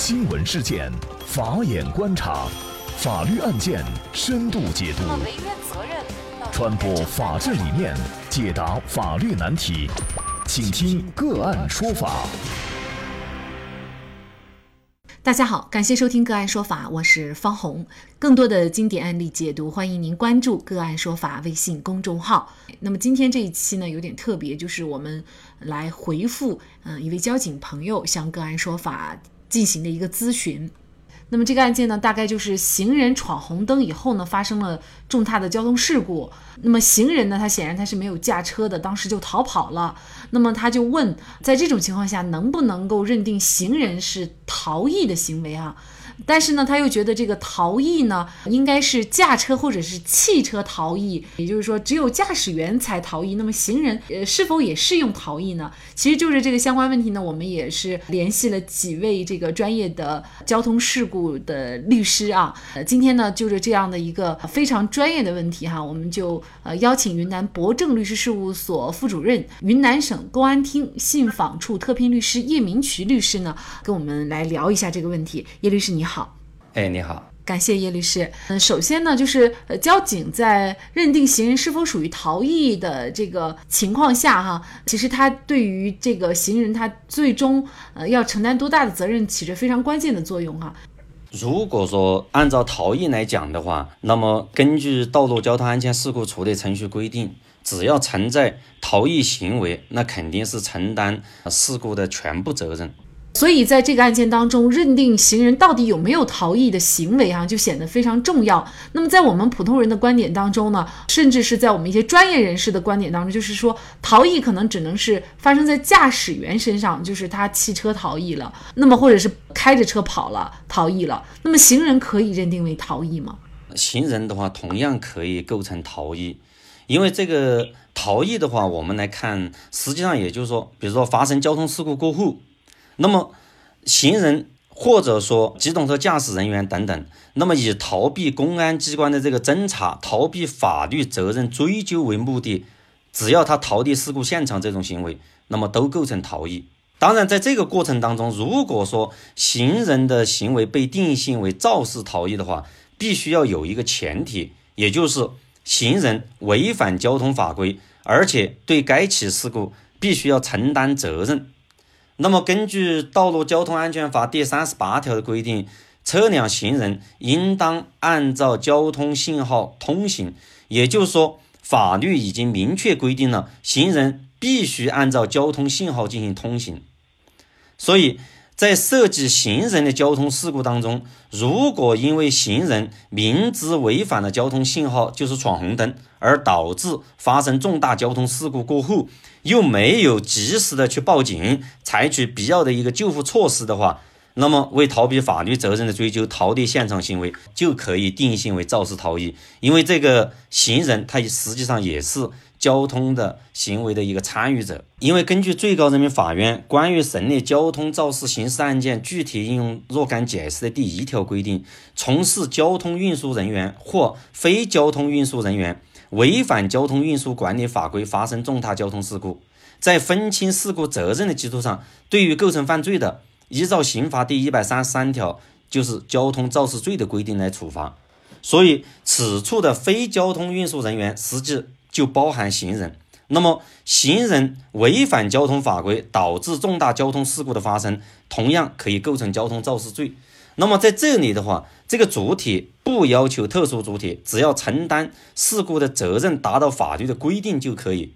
新闻事件，法眼观察，法律案件深度解读，传播法治理念，解答法律难题，请听个案说法。大家好，感谢收听个案说法，我是方红。更多的经典案例解读，欢迎您关注个案说法微信公众号。那么今天这一期呢，有点特别，就是我们来回复嗯一位交警朋友向个案说法进行的一个咨询。那么这个案件呢，大概就是行人闯红灯以后呢，发生了重大的交通事故。那么行人呢，他显然他是没有驾车的，当时就逃跑了。那么他就问，在这种情况下，能不能够认定行人是逃逸的行为啊？但是呢，他又觉得这个逃逸呢，应该是驾车或者是汽车逃逸，也就是说，只有驾驶员才逃逸。那么行人呃是否也适用逃逸呢？其实就是这个相关问题呢，我们也是联系了几位这个专业的交通事故的律师啊。呃，今天呢，就是这样的一个非常专业的问题哈，我们就呃邀请云南博正律师事务所副主任、云南省公安厅信访处特聘律师叶明渠律师呢，跟我们来聊一下这个问题。叶律师你好。哎，你好，感谢叶律师。嗯，首先呢，就是呃，交警在认定行人是否属于逃逸的这个情况下，哈，其实他对于这个行人他最终呃要承担多大的责任，起着非常关键的作用，哈。如果说按照逃逸来讲的话，那么根据《道路交通安全事故处理程序规定，只要存在逃逸行为，那肯定是承担事故的全部责任。所以，在这个案件当中，认定行人到底有没有逃逸的行为啊，就显得非常重要。那么，在我们普通人的观点当中呢，甚至是在我们一些专业人士的观点当中，就是说，逃逸可能只能是发生在驾驶员身上，就是他汽车逃逸了，那么或者是开着车跑了逃逸了。那么，行人可以认定为逃逸吗？行人的话，同样可以构成逃逸，因为这个逃逸的话，我们来看，实际上也就是说，比如说发生交通事故过后。那么，行人或者说机动车驾驶人员等等，那么以逃避公安机关的这个侦查、逃避法律责任追究为目的，只要他逃离事故现场这种行为，那么都构成逃逸。当然，在这个过程当中，如果说行人的行为被定性为肇事逃逸的话，必须要有一个前提，也就是行人违反交通法规，而且对该起事故必须要承担责任。那么，根据《道路交通安全法》第三十八条的规定，车辆行人应当按照交通信号通行。也就是说，法律已经明确规定了，行人必须按照交通信号进行通行。所以，在涉及行人的交通事故当中，如果因为行人明知违反了交通信号，就是闯红灯，而导致发生重大交通事故过后，又没有及时的去报警，采取必要的一个救护措施的话，那么为逃避法律责任的追究，逃离现场行为就可以定性为肇事逃逸。因为这个行人他实际上也是交通的行为的一个参与者。因为根据最高人民法院关于审理交通肇事刑事案件具体应用若干解释的第一条规定，从事交通运输人员或非交通运输人员。违反交通运输管理法规发生重大交通事故，在分清事故责任的基础上，对于构成犯罪的，依照刑法第一百三十三条，就是交通肇事罪的规定来处罚。所以，此处的非交通运输人员实际就包含行人。那么，行人违反交通法规导致重大交通事故的发生，同样可以构成交通肇事罪。那么在这里的话，这个主体不要求特殊主体，只要承担事故的责任达到法律的规定就可以。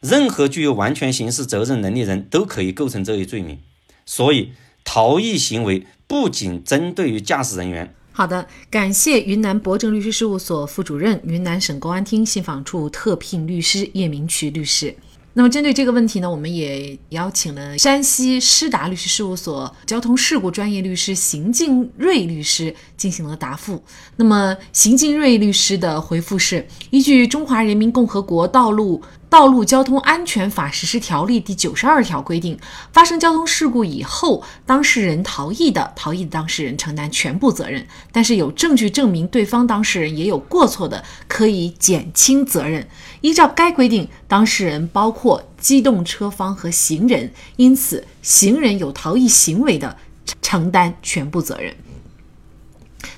任何具有完全刑事责任能力人都可以构成这一罪名。所以，逃逸行为不仅针对于驾驶人员。好的，感谢云南博正律师事务所副主任、云南省公安厅信访处特聘律师叶明渠律师。那么针对这个问题呢，我们也邀请了山西施达律师事务所交通事故专业律师邢静瑞律师进行了答复。那么邢静瑞律师的回复是：依据《中华人民共和国道路道路交通安全法实施条例》第九十二条规定，发生交通事故以后，当事人逃逸的，逃逸的当事人承担全部责任；但是有证据证明对方当事人也有过错的，可以减轻责任。依照该规定，当事人包括机动车方和行人，因此行人有逃逸行为的，承担全部责任。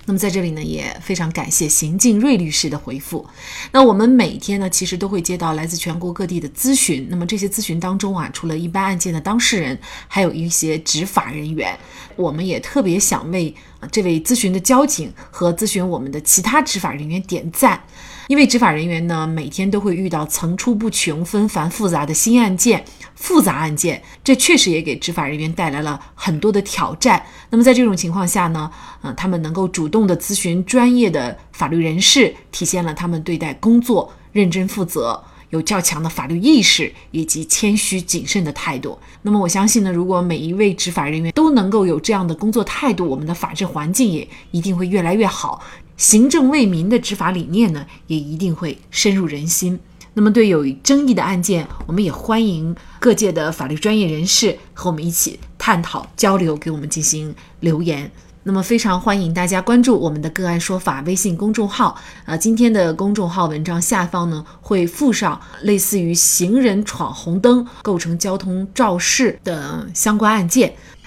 那么在这里呢，也非常感谢邢静瑞律师的回复。那我们每天呢，其实都会接到来自全国各地的咨询。那么这些咨询当中啊，除了一般案件的当事人，还有一些执法人员。我们也特别想为这位咨询的交警和咨询我们的其他执法人员点赞。因为执法人员呢，每天都会遇到层出不穷、纷繁复杂的新案件、复杂案件，这确实也给执法人员带来了很多的挑战。那么在这种情况下呢，嗯，他们能够主动的咨询专业的法律人士，体现了他们对待工作认真负责、有较强的法律意识以及谦虚谨慎的态度。那么我相信呢，如果每一位执法人员都能够有这样的工作态度，我们的法治环境也一定会越来越好。行政为民的执法理念呢，也一定会深入人心。那么，对有争议的案件，我们也欢迎各界的法律专业人士和我们一起探讨交流，给我们进行留言。那么，非常欢迎大家关注我们的个案说法微信公众号。呃，今天的公众号文章下方呢，会附上类似于行人闯红灯构成交通肇事的相关案件。